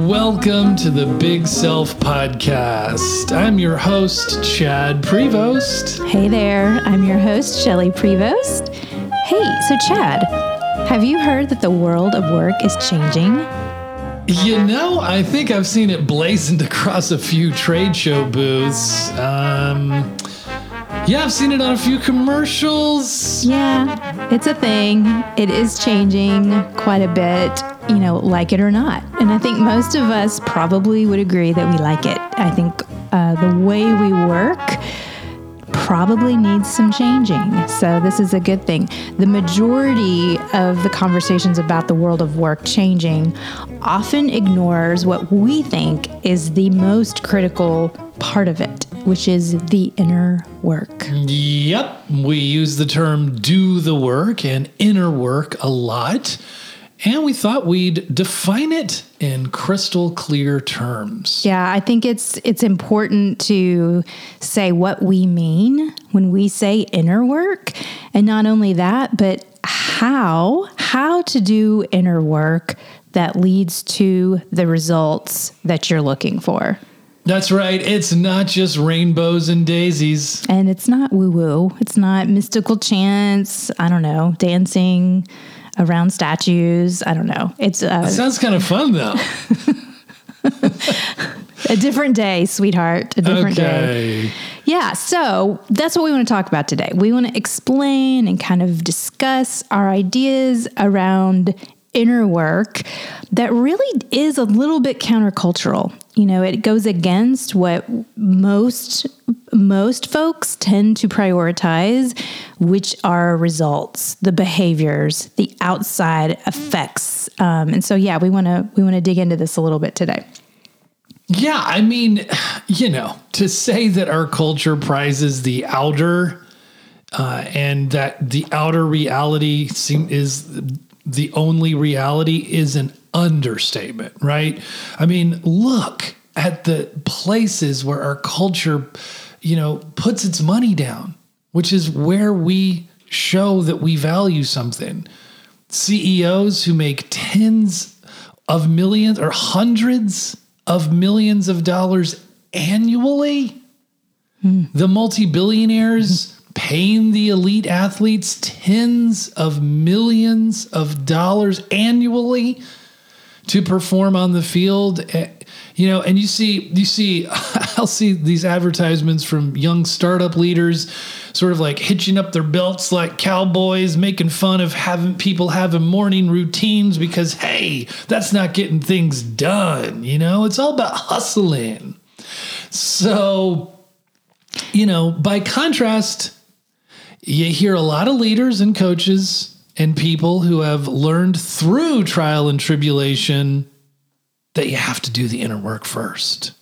Welcome to the Big Self Podcast. I'm your host, Chad Prevost. Hey there, I'm your host, Shelly Prevost. Hey, so Chad, have you heard that the world of work is changing? You know, I think I've seen it blazoned across a few trade show booths. Um, yeah, I've seen it on a few commercials. Yeah, it's a thing. It is changing quite a bit, you know, like it or not. And I think most of us probably would agree that we like it. I think uh, the way we work probably needs some changing. So, this is a good thing. The majority of the conversations about the world of work changing often ignores what we think is the most critical part of it, which is the inner work. Yep, we use the term do the work and inner work a lot. And we thought we'd define it in crystal clear terms. Yeah, I think it's it's important to say what we mean when we say inner work, and not only that, but how how to do inner work that leads to the results that you're looking for. That's right. It's not just rainbows and daisies. And it's not woo woo. It's not mystical chants. I don't know, dancing around statues. I don't know. It's uh, That sounds kind of fun, though. a different day, sweetheart. A different day. Yeah, so that's what we want to talk about today. We want to explain and kind of discuss our ideas around inner work that really is a little bit countercultural. You know, it goes against what most most folks tend to prioritize, which are results, the behaviors, the outside effects. Um, and so, yeah, we want to we want to dig into this a little bit today. Yeah, I mean, you know, to say that our culture prizes the outer uh, and that the outer reality seem, is the only reality is an understatement, right? I mean, look at the places where our culture, you know, puts its money down, which is where we show that we value something. CEOs who make tens of millions or hundreds of millions of dollars annually. Hmm. The multi billionaires paying the elite athletes tens of millions of dollars annually to perform on the field. Eh, You know, and you see, you see, I'll see these advertisements from young startup leaders, sort of like hitching up their belts like cowboys, making fun of having people having morning routines because, hey, that's not getting things done. You know, it's all about hustling. So, you know, by contrast, you hear a lot of leaders and coaches and people who have learned through trial and tribulation that you have to do the inner work first.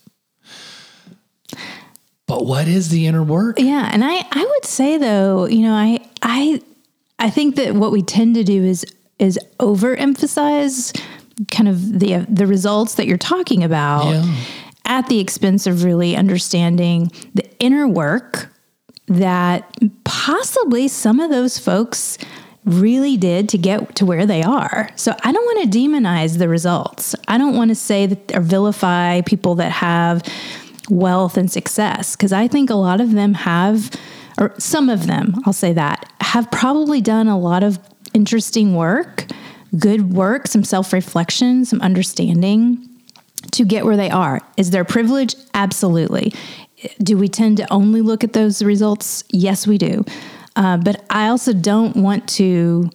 But what is the inner work? Yeah, and I I would say though, you know, I I I think that what we tend to do is is overemphasize kind of the the results that you're talking about Yeah. at the expense of really understanding the inner work that possibly some of those folks really did to get to where they are. So I don't want to demonize the results. I don't want to say that or vilify people that have wealth and success because I think a lot of them have or some of them, I'll say that, have probably done a lot of interesting work, good work, some self-reflection, some understanding to get where they are. Is there privilege? Absolutely. Do we tend to only look at those results? Yes, we do. Uh, but I also don't want to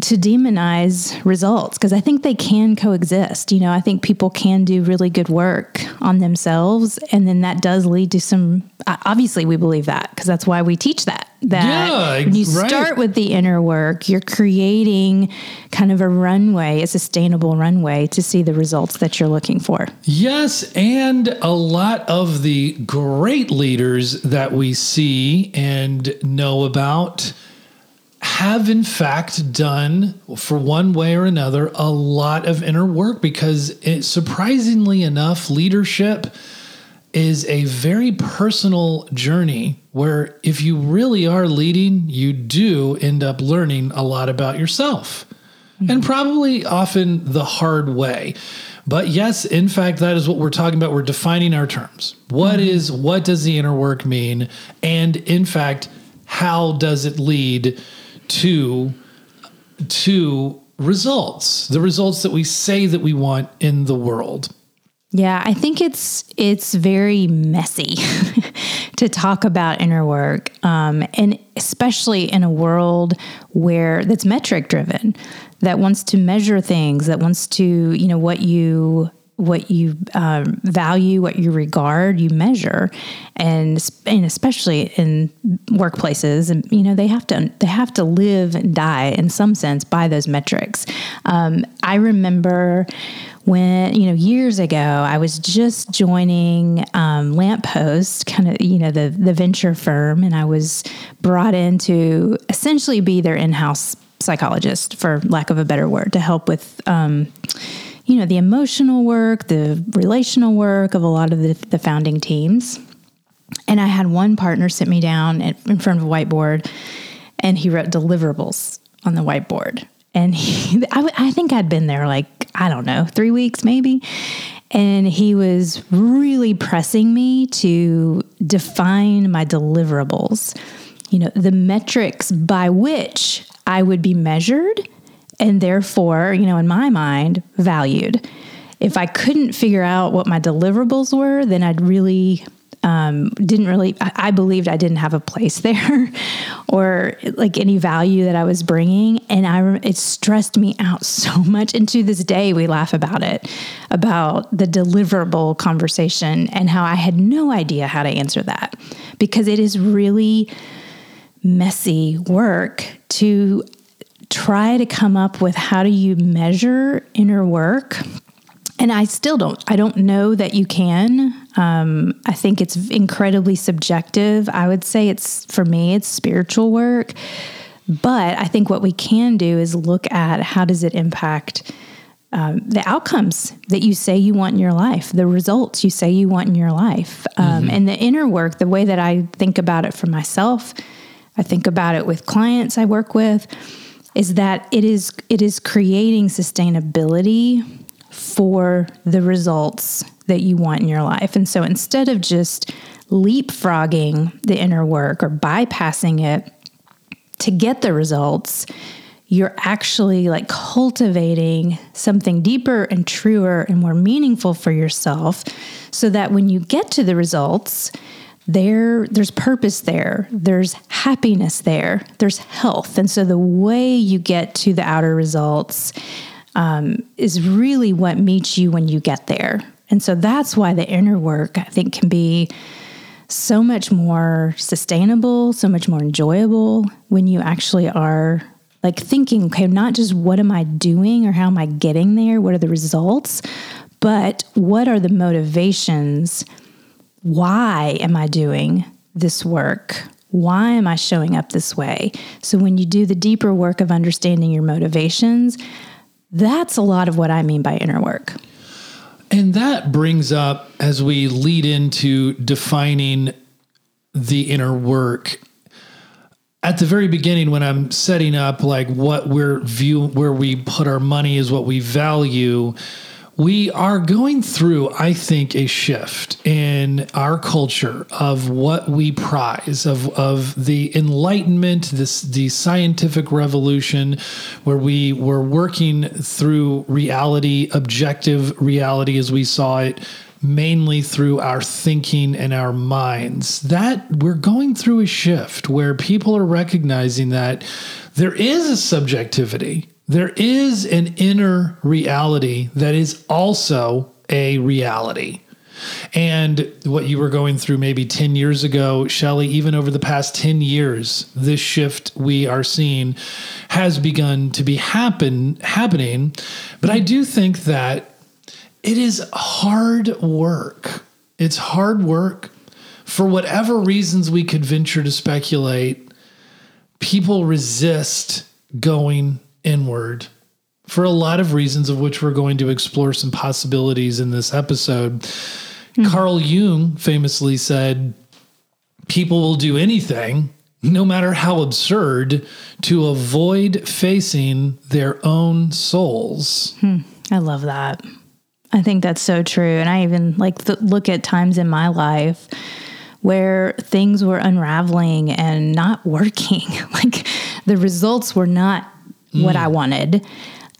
to demonize results because I think they can coexist. You know, I think people can do really good work on themselves, and then that does lead to some. Obviously, we believe that because that's why we teach that. That Yeah, when you right. start with the inner work, you're creating kind of a runway, a sustainable runway to see the results that you're looking for. Yes, and a lot of the great leaders that we see and know about have in fact done for one way or another a lot of inner work because it, surprisingly enough leadership is a very personal journey where if you really are leading you do end up learning a lot about yourself and probably often the hard way But yes, in fact, that is what we're talking about. We're defining our terms. What Mm-hmm. is what does the inner work mean? And in fact, how does it lead to to results? The results that we say that we want in the world. Yeah, I think it's it's very messy to talk about inner work, um, and especially in a world where that's metric driven, that wants to measure things, that wants to you know what you what you um, value, what you regard, you measure, and and especially in workplaces, and you know they have to they have to live and die in some sense by those metrics. Um, I remember when you know years ago i was just joining um, Lamp Post kind of you know the the venture firm and i was brought in to essentially be their in-house psychologist for lack of a better word to help with um, you know the emotional work the relational work of a lot of the, the founding teams. And i had one partner sit me down at, in front of a whiteboard and he wrote deliverables on the whiteboard. And he, I, think I'd been there like I don't know three weeks maybe, and he was really pressing me to define my deliverables, you know, the metrics by which I would be measured, and therefore, you know, in my mind, valued. If I couldn't figure out what my deliverables were, then I'd really um, didn't really I, I believed i didn't have a place there or like any value that i was bringing and i it stressed me out so much and to this day we laugh about it about the deliverable conversation and how i had no idea how to answer that because it is really messy work to try to come up with how do you measure inner work and I still don't. I don't know that you can. Um, I think it's incredibly subjective. I would say it's for me, it's spiritual work. But I think what we can do is look at how does it impact um, the outcomes that you say you want in your life, the results you say you want in your life, um, and the inner work. The way that I think about it for myself, I think about it with clients I work with, is that it is it is creating sustainability for the results that you want in your life. And so instead of just leapfrogging the inner work or bypassing it to get the results, you're actually like cultivating something deeper and truer and more meaningful for yourself so that when you get to the results, there there's purpose there there's happiness there there's health and so the way you get to the outer results um, is really what meets you when you get there. And so that's why the inner work, I think, can be so much more sustainable, so much more enjoyable when you actually are like thinking, okay, not just what am I doing or how am I getting there? What are the results? But what are the motivations? Why am I doing this work? Why am I showing up this way? So when you do the deeper work of understanding your motivations, that's a lot of what I mean by inner work. And that brings up as we lead into defining the inner work. At the very beginning, when I'm setting up like what we're view where we put our money is what we value, we are going through, I think, a shift in our culture of what we prize, of, of the enlightenment, this the scientific revolution, where we were working through reality, objective reality as we saw it, mainly through our thinking and our minds. That we're going through a shift where people are recognizing that there is a subjectivity there is an inner reality that is also a reality. And what you were going through maybe 10 years ago, Shelly, even over the past 10 years, this shift we are seeing has begun to be happen happening. But I do think that it is hard work. It's hard work. For whatever reasons we could venture to speculate, people resist going inward for a lot of reasons, of which we're going to explore some possibilities in this episode. Hmm. Carl Jung famously said, People will do anything, no matter how absurd, to avoid facing their own souls. Hmm. I love that. I think that's so true. And I even like th- look at times in my life where things were unraveling and not working. like the results were not mm. what I wanted.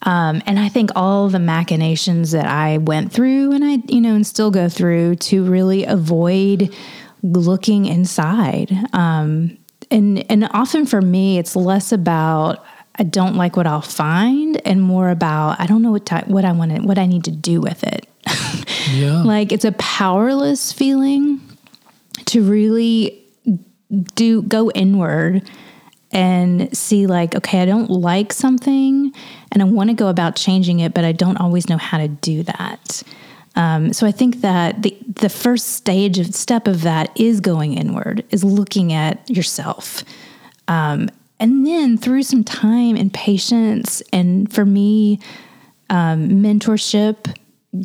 Um, and I think all the machinations that I went through and I, you know, and still go through to really avoid looking inside. Um, and, and often for me, it's less about I don't like what I'll find and more about I don't know what ty- what I want to what I need to do with it. yeah. Like it's a powerless feeling to really do go inward and see like okay, I don't like something and I want to go about changing it, but I don't always know how to do that. Um, so I think that the the first stage of step of that is going inward, is looking at yourself, um, and then through some time and patience, and for me, um, mentorship,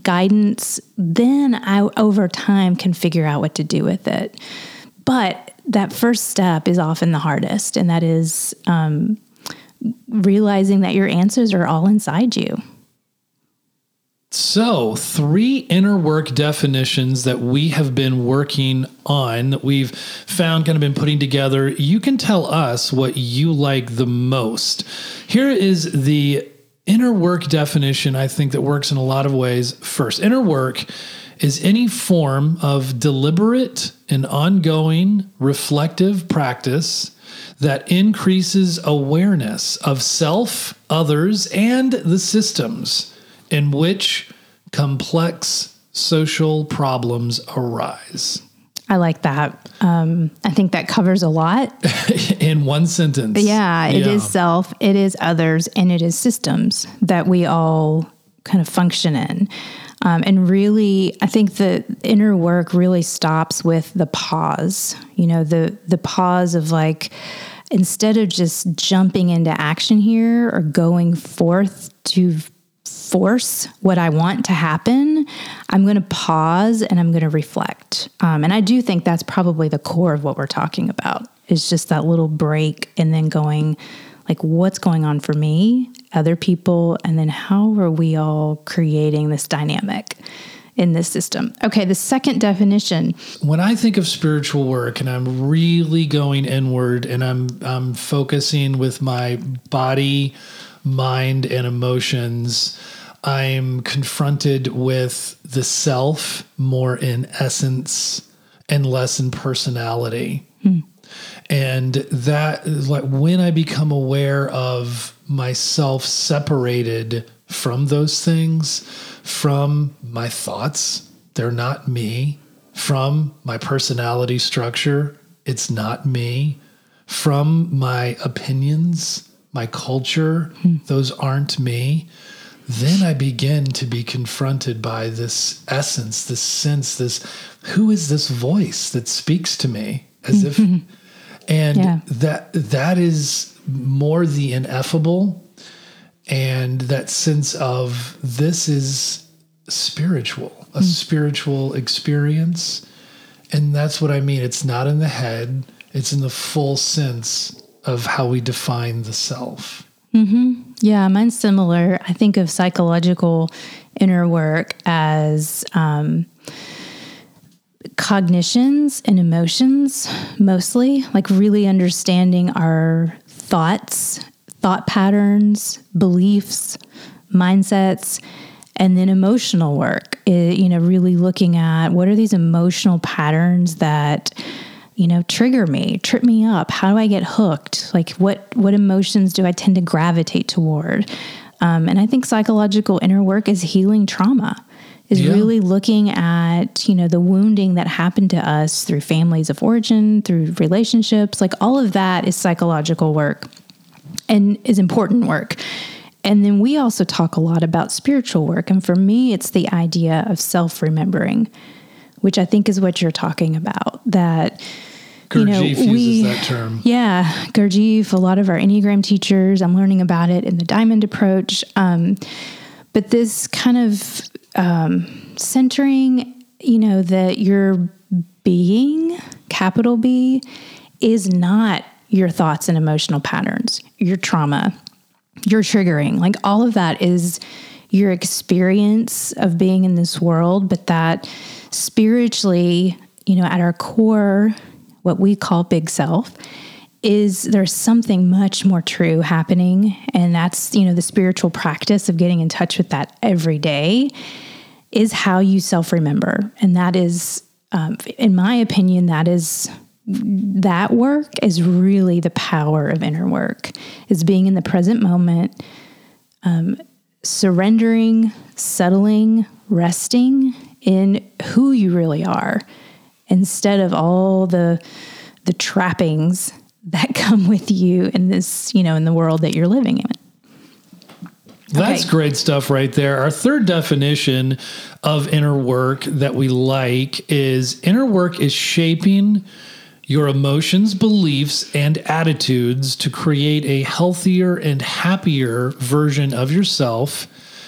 guidance, then I over time can figure out what to do with it. But that first step is often the hardest, and that is um, realizing that your answers are all inside you. So, three inner work definitions that we have been working on, that we've found, kind of been putting together. You can tell us what you like the most. Here is the inner work definition, I think, that works in a lot of ways. First, inner work is any form of deliberate and ongoing reflective practice that increases awareness of self, others, and the systems in which complex social problems arise. I like that. Um, I think that covers a lot. in one sentence. Yeah, it yeah. is self, it is others, and it is systems that we all kind of function in. Um, and really, I think the inner work really stops with the pause. You know, the the pause of like, instead of just jumping into action here or going forth to force what I want to happen, I'm going to pause and I'm going to reflect. Um, and I do think that's probably the core of what we're talking about is just that little break and then going, like, what's going on for me, other people, and then how are we all creating this dynamic? in this system. Okay, the second definition. When I think of spiritual work and I'm really going inward and I'm I'm focusing with my body, mind and emotions, I'm confronted with the self more in essence and less in personality. Hmm. And that is like when I become aware of myself separated from those things, from my thoughts, they're not me, from my personality structure, it's not me, from my opinions, my culture, hmm. those aren't me then I begin to be confronted by this essence, this sense, this who is this voice that speaks to me as if and yeah. that that is more the ineffable and that sense of this is spiritual, a mm. spiritual experience. And that's what I mean. It's not in the head, it's in the full sense of how we define the self. Mm-hmm. Yeah, mine's similar. I think of psychological inner work as um, cognitions and emotions mostly, like really understanding our thoughts, thought patterns, beliefs, mindsets, and then emotional work. It, you know, really looking at what are these emotional patterns that you know trigger me trip me up. How do i get hooked? Like what what emotions do i tend to gravitate toward? Um, and i think psychological inner work is healing trauma is yeah. really looking at you know the wounding that happened to us through families of origin through relationships like all of that is psychological work and is important work. And then we also talk a lot about spiritual work and for me it's the idea of self-remembering which i think is what you're talking about that Gurdjieff you know, we, uses that term. Yeah, Gurdjieff. A lot of our Enneagram teachers. I'm learning about it in the Diamond approach. Um, but this kind of um, centering, you know, that your being, capital B, is not your thoughts and emotional patterns, your trauma, your triggering. Like all of that is your experience of being in this world, but that spiritually, you know, at our core, what we call big self, is there's something much more true happening. And that's, you know, the spiritual practice of getting in touch with that every day is how you self remember. And that is, um, in my opinion, that is that work is really the power of inner work is being in the present moment um, surrendering settling resting in who you really are instead of all the the trappings that come with you in this you know in the world that you're living in that's Okay. great stuff right there. Our third definition of inner work that we like is inner work is shaping your emotions, beliefs, and attitudes to create a healthier and happier version of yourself.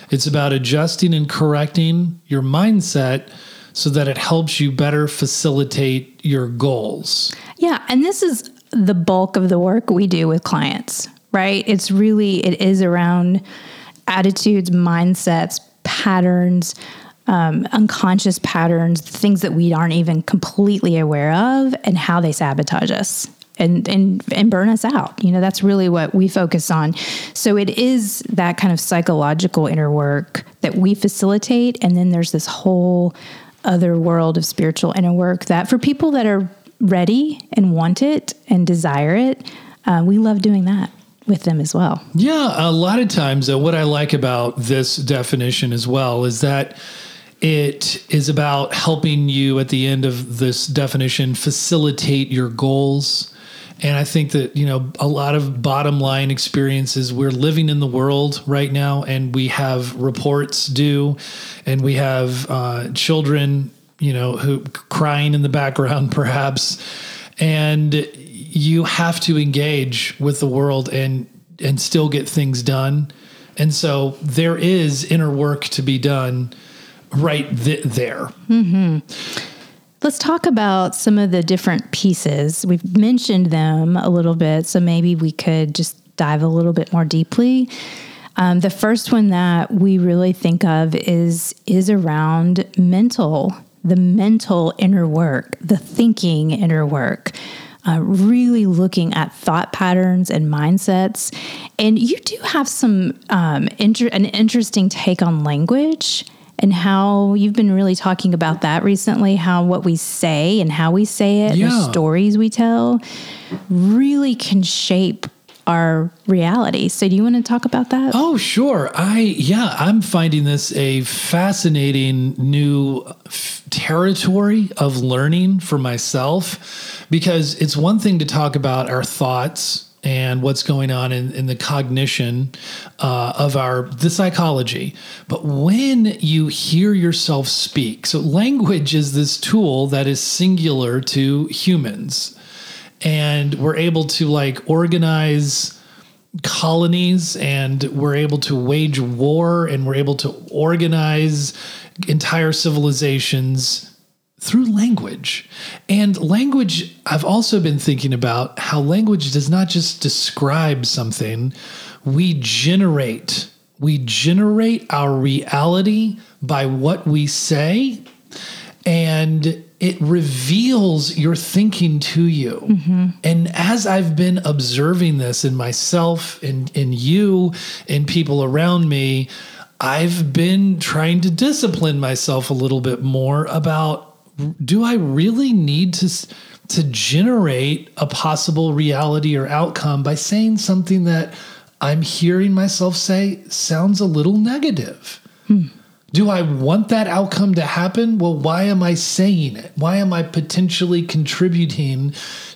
It's about adjusting and correcting your mindset so that it helps you better facilitate your goals. Yeah, and this is the bulk of the work we do with clients, right? It's really it is around attitudes, mindsets, patterns, um, unconscious patterns, things that we aren't even completely aware of, and how they sabotage us. And, and and burn us out. You know, that's really what we focus on. So it is that kind of psychological inner work that we facilitate. And then there's this whole other world of spiritual inner work that for people that are ready and want it and desire it, uh, we love doing that with them as well. Yeah, a lot of times, uh, what I like about this definition as well is that it is about helping you at the end of this definition facilitate your goals. And I think that, you know, a lot of bottom line experiences, we're living in the world right now and we have reports due and we have uh, children, you know, who crying in the background perhaps. And you have to engage with the world and and still get things done. And so there is inner work to be done right th- there. Let's talk about some of the different pieces. We've mentioned them a little bit, so maybe we could just dive a little bit more deeply. Um, the first one that we really think of is is around mental, the mental inner work, the thinking inner work. Uh, really looking at thought patterns and mindsets, and you do have some um, inter- an interesting take on language and how you've been really talking about that recently how what we say and how we say it Yeah. the stories we tell really can shape our reality so do you want to talk about that Oh, sure. I yeah, I'm finding this a fascinating new f- territory of learning for myself because it's one thing to talk about our thoughts and what's going on in, in the cognition uh, of our the psychology. But when you hear yourself speak so language is this tool that is singular to humans. And we're able to like organize colonies and we're able to wage war and we're able to organize entire civilizations through language. And language, I've also been thinking about how language does not just describe something, we generate. We generate our reality by what we say and it reveals your thinking to you. Mm-hmm. And as I've been observing this in myself, in, in you, in people around me, I've been trying to discipline myself a little bit more about do I really need to to generate a possible reality or outcome by saying something that I'm hearing myself say sounds a little negative? Do I want that outcome to happen? Well, why am I saying it? Why am I potentially contributing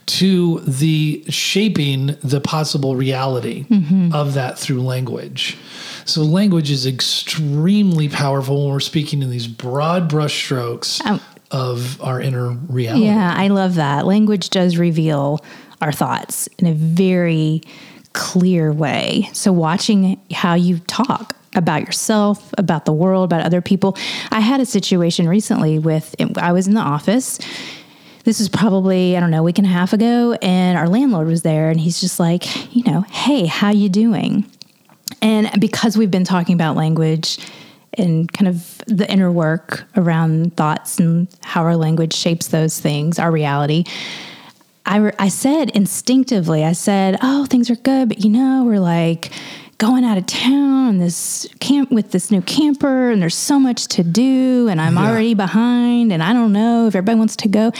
to the shaping the possible reality of that through language? So, language is extremely powerful when we're speaking in these broad brushstrokes Um, of our inner reality. Yeah, I love that. Language does reveal our thoughts in a very clear way. So, watching how you talk about yourself, about the world, about other people. I had a situation recently with, I was in the office. This was probably, I don't know, a week and a half ago, and our landlord was there, and he's just like, you know, hey, how you doing? And because we've been talking about language, and kind of the inner work around thoughts and how our language shapes those things, our reality. I, re- I said instinctively, I said, Oh, things are good, but you know, we're like going out of town on this camp with this new camper, and there's so much to do, and I'm Yeah. already behind, and I don't know if everybody wants to go.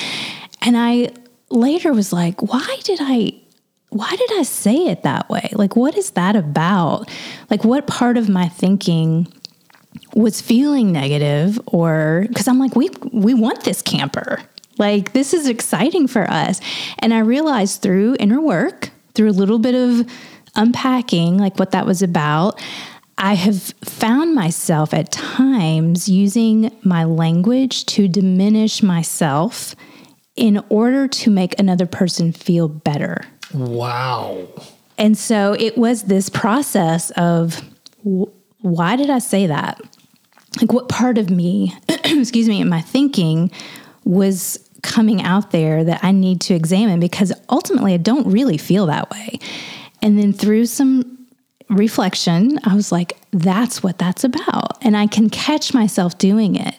And I later was like, Why did I? Why did I say it that way? Like, what is that about? Like, what part of my thinking was feeling negative or because I'm like, we we want this camper. Like this is exciting for us. And I realized through inner work, through a little bit of unpacking, like what that was about, I have found myself at times using my language to diminish myself in order to make another person feel better. Wow. And so it was this process of why did I say that? Like, what part of me, excuse me, in my thinking was coming out there that I need to examine because ultimately I don't really feel that way. And then through some reflection, I was like, that's what that's about. And I can catch myself doing it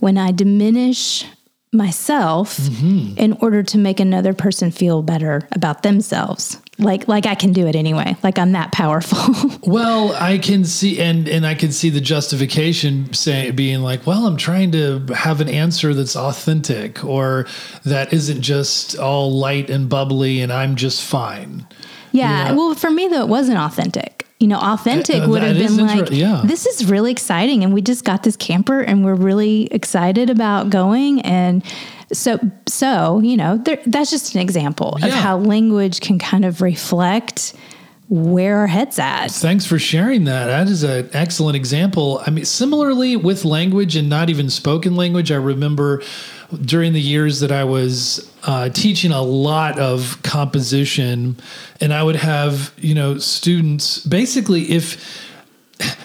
when I diminish myself mm-hmm. in order to make another person feel better about themselves. Like like I can do it anyway. Like I'm that powerful. Well, I can see and and I can see the justification saying being like, well, I'm trying to have an answer that's authentic or that isn't just all light and bubbly and I'm just fine. Yeah. Yeah. Well, for me though, it wasn't authentic. You know, authentic Uh, would have been inter- like, yeah. this is really exciting, and we just got this camper, and we're really excited about going. And so, so you know, there, that's just an example of how language can kind of reflect where our heads at. Thanks for sharing that. That is an excellent example. I mean, similarly with language and not even spoken language, I remember during the years that I was uh, teaching a lot of composition, and I would have you know students basically if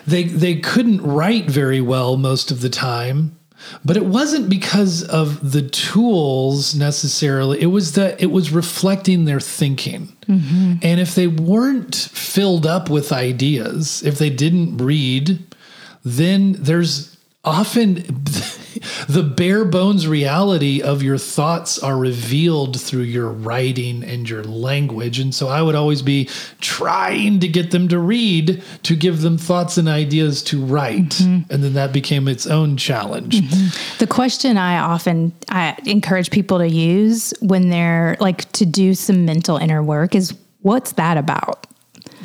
they they couldn't write very well most of the time but it wasn't because of the tools necessarily. It was that it was reflecting their thinking. Mm-hmm. And if they weren't filled up with ideas if they didn't read then there's often the bare bones reality of your thoughts are revealed through your writing and your language. And so I would always be trying to get them to read to give them thoughts and ideas to write. Mm-hmm. And then that became its own challenge. Mm-hmm. The question I often I encourage people to use when they're like to do some mental inner work is what's that about?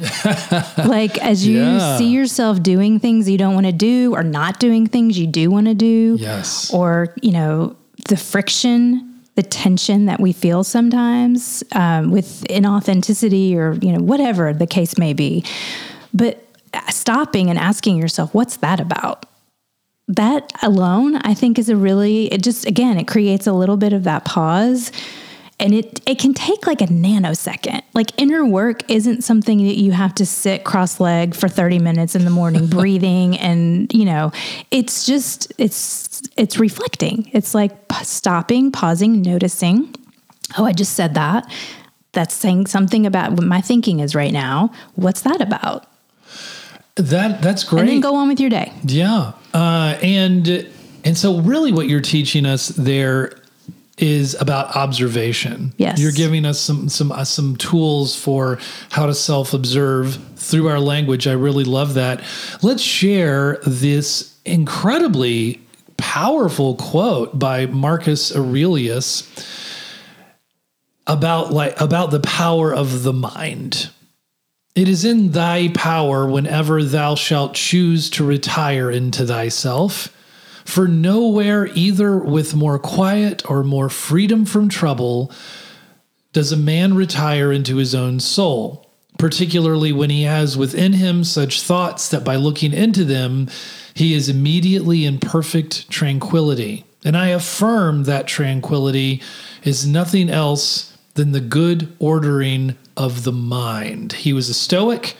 like as you Yeah. see yourself doing things you don't want to do or not doing things you do want to do Yes. or you know the friction the tension that we feel sometimes um, with inauthenticity or you know whatever the case may be but stopping and asking yourself what's that about that alone i think is a really it just again it creates a little bit of that pause and it it can take like a nanosecond. Like inner work isn't something that you have to sit cross-legged for 30 minutes in the morning breathing and you know it's just it's it's reflecting. It's like p- stopping pausing noticing. Oh i just said that. That's saying something about what my thinking is right now. What's that about? That that's great. and then go on with your day. Yeah, uh, and and so really, what you're teaching us there is about observation. Yes. you're giving us some some uh, some tools for how to self observe through our language. I really love that. Let's share this incredibly powerful quote by Marcus Aurelius about like about the power of the mind. It is in thy power whenever thou shalt choose to retire into thyself. For nowhere, either with more quiet or more freedom from trouble, does a man retire into his own soul, particularly when he has within him such thoughts that by looking into them, he is immediately in perfect tranquility. And I affirm that tranquility is nothing else than the good ordering of the mind. He was a Stoic.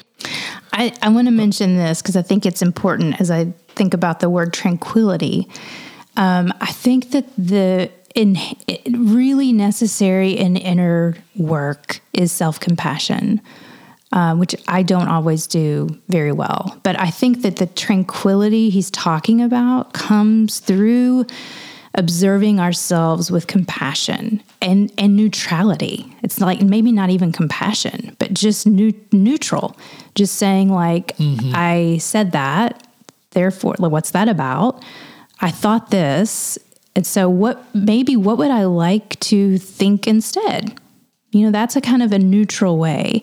I, I want to mention this because I think it's important as I think about the word tranquility. Um, I think that the in, really necessary in inner work is self compassion. uh, which I don't always do very well. But I think that the tranquility he's talking about comes through observing ourselves with compassion and, and neutrality. It's like maybe not even compassion, but just new, neutral. Just saying, like, mm-hmm. I said that, therefore, like, what's that about? I thought this. And so, what maybe what would I like to think instead? You know, that's a kind of a neutral way.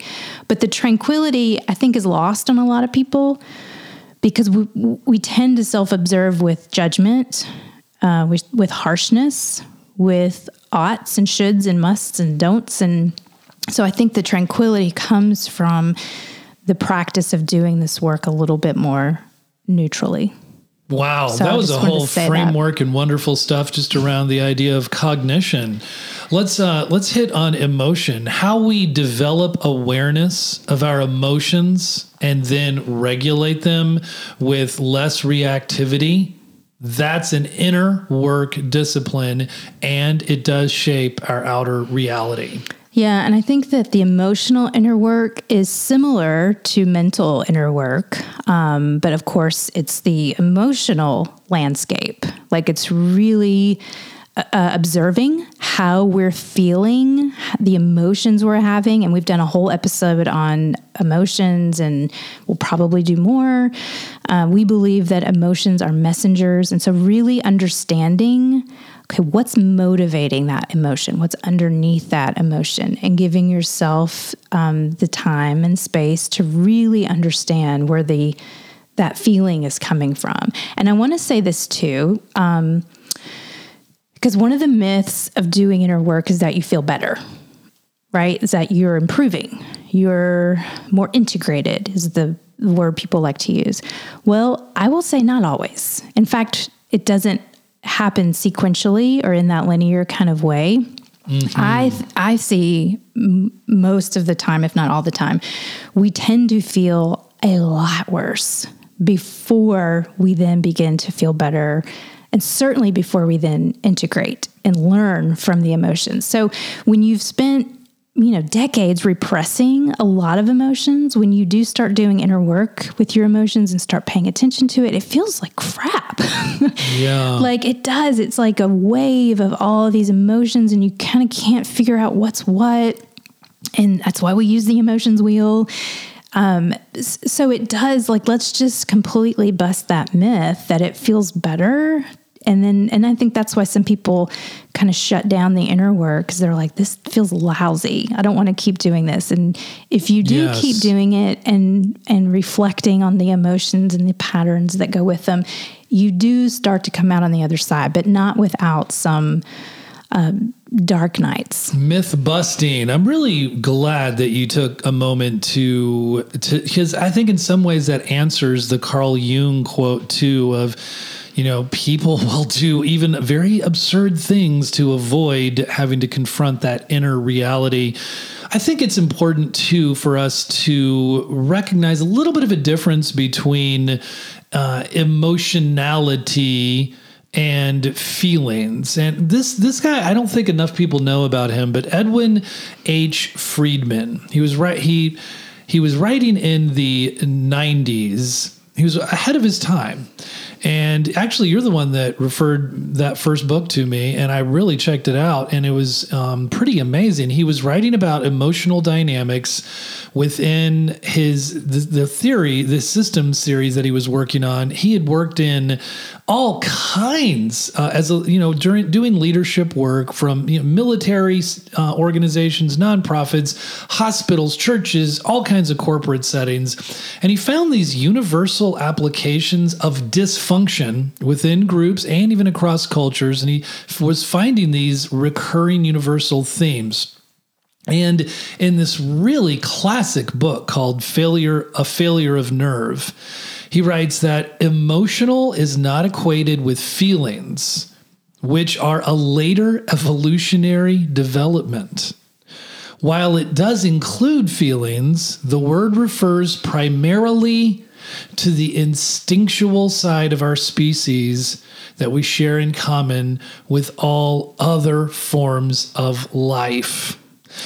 But the tranquility, I think, is lost on a lot of people because we, we tend to self observe with judgment, uh, with, with harshness, with oughts and shoulds and musts and don'ts. And so I think the tranquility comes from the practice of doing this work a little bit more neutrally. Wow, so that was a whole framework that. and wonderful stuff just around the idea of cognition. Let's uh, let's hit on emotion. How we develop awareness of our emotions and then regulate them with less reactivity. That's an inner work discipline, and it does shape our outer reality. Yeah, and I think that the emotional inner work is similar to mental inner work. Um, but of course, it's the emotional landscape. Like it's really uh, uh, observing how we're feeling, the emotions we're having. And we've done a whole episode on emotions, and we'll probably do more. Uh, we believe that emotions are messengers. And so, really understanding okay, what's motivating that emotion? What's underneath that emotion? And giving yourself um, the time and space to really understand where the that feeling is coming from. And I want to say this too, um, because one of the myths of doing inner work is that you feel better, right? Is that you're improving, you're more integrated, is the word people like to use. Well, I will say not always. In fact, it doesn't happen sequentially or in that linear kind of way. Mm-hmm. I I see m- most of the time, if not all the time, we tend to feel a lot worse before we then begin to feel better, and certainly before we then integrate and learn from the emotions. So when you've spent you know, decades repressing a lot of emotions, when you do start doing inner work with your emotions and start paying attention to it, it feels like crap. yeah. like it does. It's like a wave of all of these emotions, and you kind of can't figure out what's what. And that's why we use the emotions wheel. Um, so it does like let's just completely bust that myth that it feels better and then and i think that's why some people kind of shut down the inner work because they're like this feels lousy i don't want to keep doing this and if you do yes. keep doing it and and reflecting on the emotions and the patterns that go with them you do start to come out on the other side but not without some um, dark nights. Myth busting. I'm really glad that you took a moment to to because I think in some ways that answers the Carl Jung quote too of you know, people will do even very absurd things to avoid having to confront that inner reality. I think it's important too for us to recognize a little bit of a difference between uh, emotionality and feelings. And this this guy, I don't think enough people know about him, but Edwin H. Friedman. He was right. He he was writing in the '90s. He was ahead of his time and actually, you're the one that referred that first book to me, and I really checked it out, and it was um, pretty amazing. He was writing about emotional dynamics within his the, the theory, the systems series that he was working on. He had worked in all kinds uh, as a you know during doing leadership work from you know, military uh, organizations, nonprofits, hospitals, churches, all kinds of corporate settings, and he found these universal applications of dysfunction within groups and even across cultures, and he was finding these recurring universal themes. And in this really classic book called Failure A Failure of Nerve, he writes that emotional is not equated with feelings, which are a later evolutionary development. While it does include feelings, the word refers primarily to the instinctual side of our species that we share in common with all other forms of life.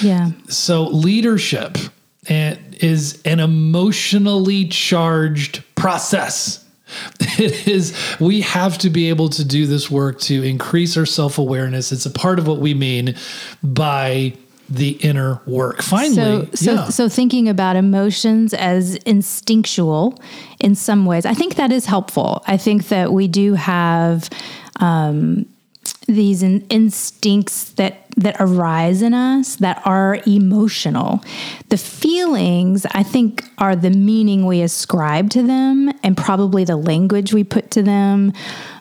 Yeah. So, leadership eh, is an emotionally charged process. It is, we have to be able to do this work to increase our self awareness. It's a part of what we mean by the inner work. Finally, So, so, yeah. so thinking about emotions as instinctual in some ways, I think that is helpful. I think that we do have um, these in, instincts that that arise in us that are emotional. The feelings, I think, are the meaning we ascribe to them, and probably the language we put to them.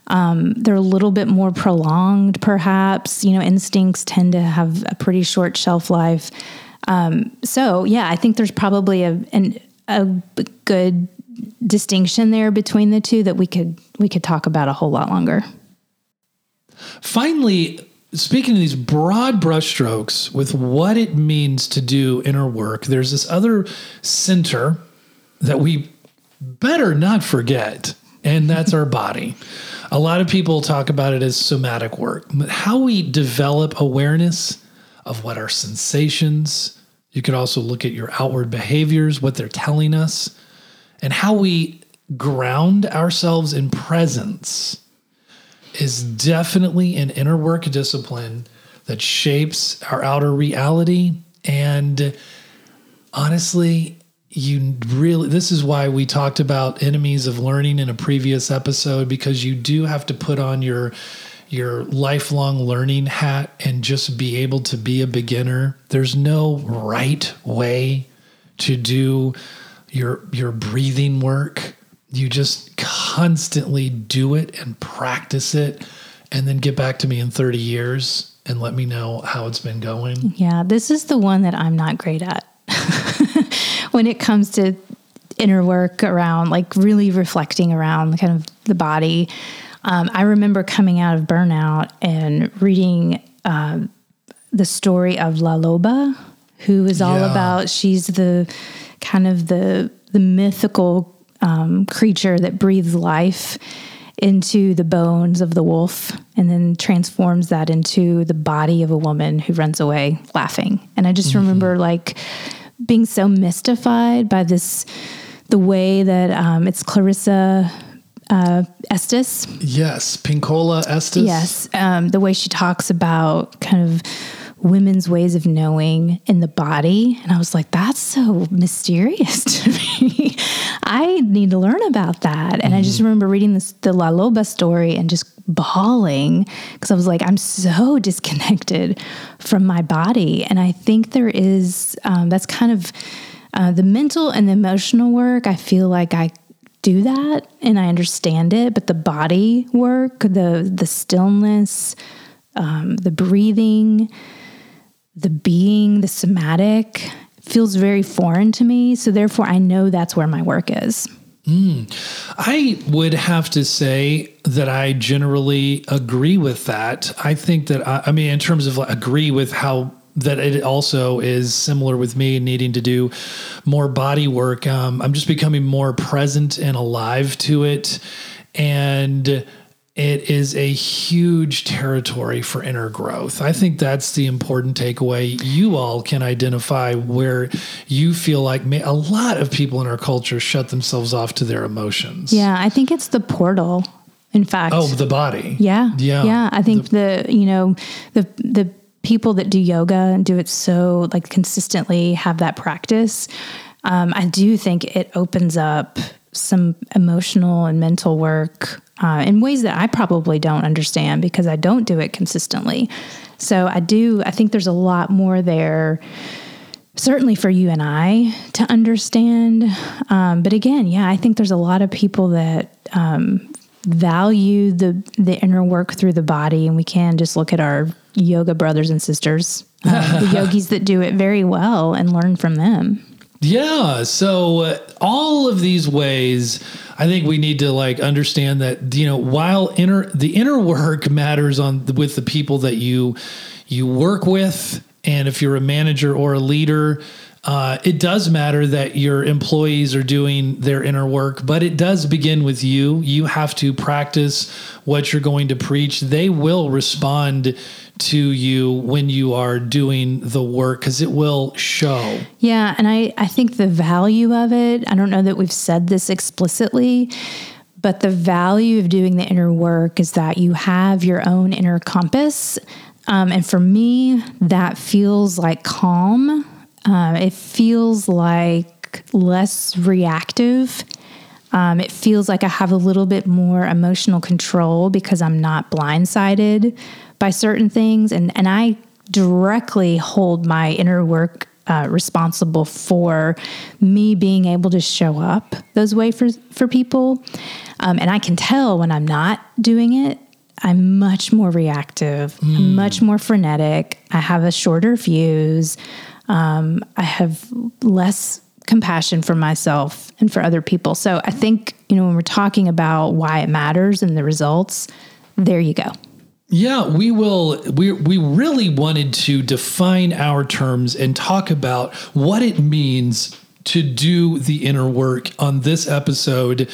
Um, they're a little bit more prolonged, perhaps. You know, instincts tend to have a pretty short shelf life. Um, so, yeah, I think there's probably a an, a good distinction there between the two that we could we could talk about a whole lot longer. Finally, speaking of these broad brushstrokes with what it means to do inner work, there's this other center that we better not forget, and that's our body. A lot of people talk about it as somatic work, but how we develop awareness of what our sensations, you could also look at your outward behaviors, what they're telling us, and how we ground ourselves in presence is definitely an inner work discipline that shapes our outer reality. And honestly, you really, this is why we talked about enemies of learning in a previous episode, because you do have to put on your your lifelong learning hat and just be able to be a beginner. There's no right way to do your your breathing work. You just constantly do it and practice it and then get back to me in 30 years and let me know how it's been going. Yeah, this is the one that I'm not great at when it comes to inner work around like really reflecting around kind of the body. Um, I remember coming out of burnout and reading um, the story of La Loba, who is all Yeah. about she's the kind of the the mythical um, creature that breathes life into the bones of the wolf and then transforms that into the body of a woman who runs away laughing. And I just remember like being so mystified by this, the way that um, it's Clarissa uh, Estes. Yes, Pinkola Estes. Yes, um, the way she talks about kind of women's ways of knowing in the body, and I was like, that's so mysterious to me. I need to learn about that. And I just remember reading this the La Loba story and just bawling because I was like, I'm so disconnected from my body, and I think there is um, that's kind of uh, the mental and the emotional work. I feel like I do that and I understand it, but the body work, the the stillness, um, the breathing, the being, the somatic feels very foreign to me. So therefore, I know that's where my work is. I would have to say that I generally agree with that. I think that I, I mean, in terms of like, agree with how that it also is similar with me needing to do more body work. Um, I'm just becoming more present and alive to it, and it is a huge territory for inner growth. I think that's the important takeaway. You all can identify where you feel like ma- a lot of people in our culture shut themselves off to their emotions. Yeah, I think it's the portal. In fact, Oh, the body. Yeah. Yeah. Yeah. I think the, you know, the the people that do yoga and do it so like consistently have that practice. Um, I do think it opens up some emotional and mental work uh, in ways that I probably don't understand because I don't do it consistently. So I do. I think there's a lot more there certainly for you and I to understand. Um, but again, yeah, I think there's a lot of people that um, value the the inner work through the body, and we can just look at our yoga brothers and sisters, uh, the yogis that do it very well, and learn from them. Yeah. So uh, all of these ways, I think we need to like understand that you know while inner the inner work matters on with the people that you you work with, and if you're a manager or a leader. uh, it does matter that your employees are doing their inner work, but it does begin with you. You have to practice what you're going to preach. They will respond to you when you are doing the work because it will show. Yeah. And I, I think the value of it, I don't know that we've said this explicitly, but the value of doing the inner work is that you have your own inner compass. Um, and for me, that feels like calm um, it feels like less reactive. Um, it feels like I have a little bit more emotional control because I'm not blindsided by certain things. And, and I directly hold my inner work uh, responsible for me being able to show up those way for, for people. Um, and I can tell when I'm not doing it. I'm much more reactive, mm. much more frenetic. I have a shorter fuse um, I have less compassion for myself and for other people. So I think, you know, when we're talking about why it matters and the results, there you go. Yeah, we will. We, we really wanted to define our terms and talk about what it means to do the inner work on this episode,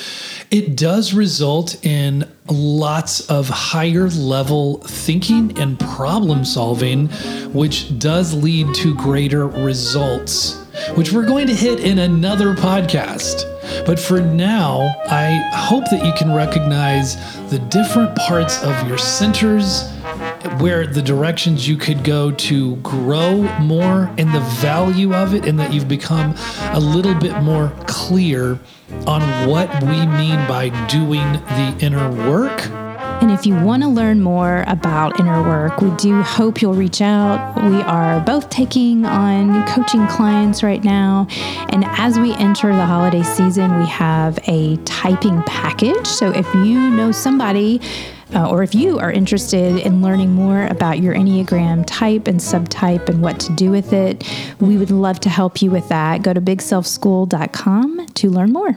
it does result in lots of higher level thinking and problem solving, which does lead to greater results, which we're going to hit in another podcast. But for now, I hope that you can recognize the different parts of your centers where the directions you could go to grow more and the value of it, and that you've become a little bit more clear on what we mean by doing the inner work. And if you want to learn more about inner work, we do hope you'll reach out. We are both taking on coaching clients right now. And as we enter the holiday season, we have a typing package. So if you know somebody, uh, or if you are interested in learning more about your Enneagram type and subtype and what to do with it, we would love to help you with that. Go to bigselfschool.com to learn more.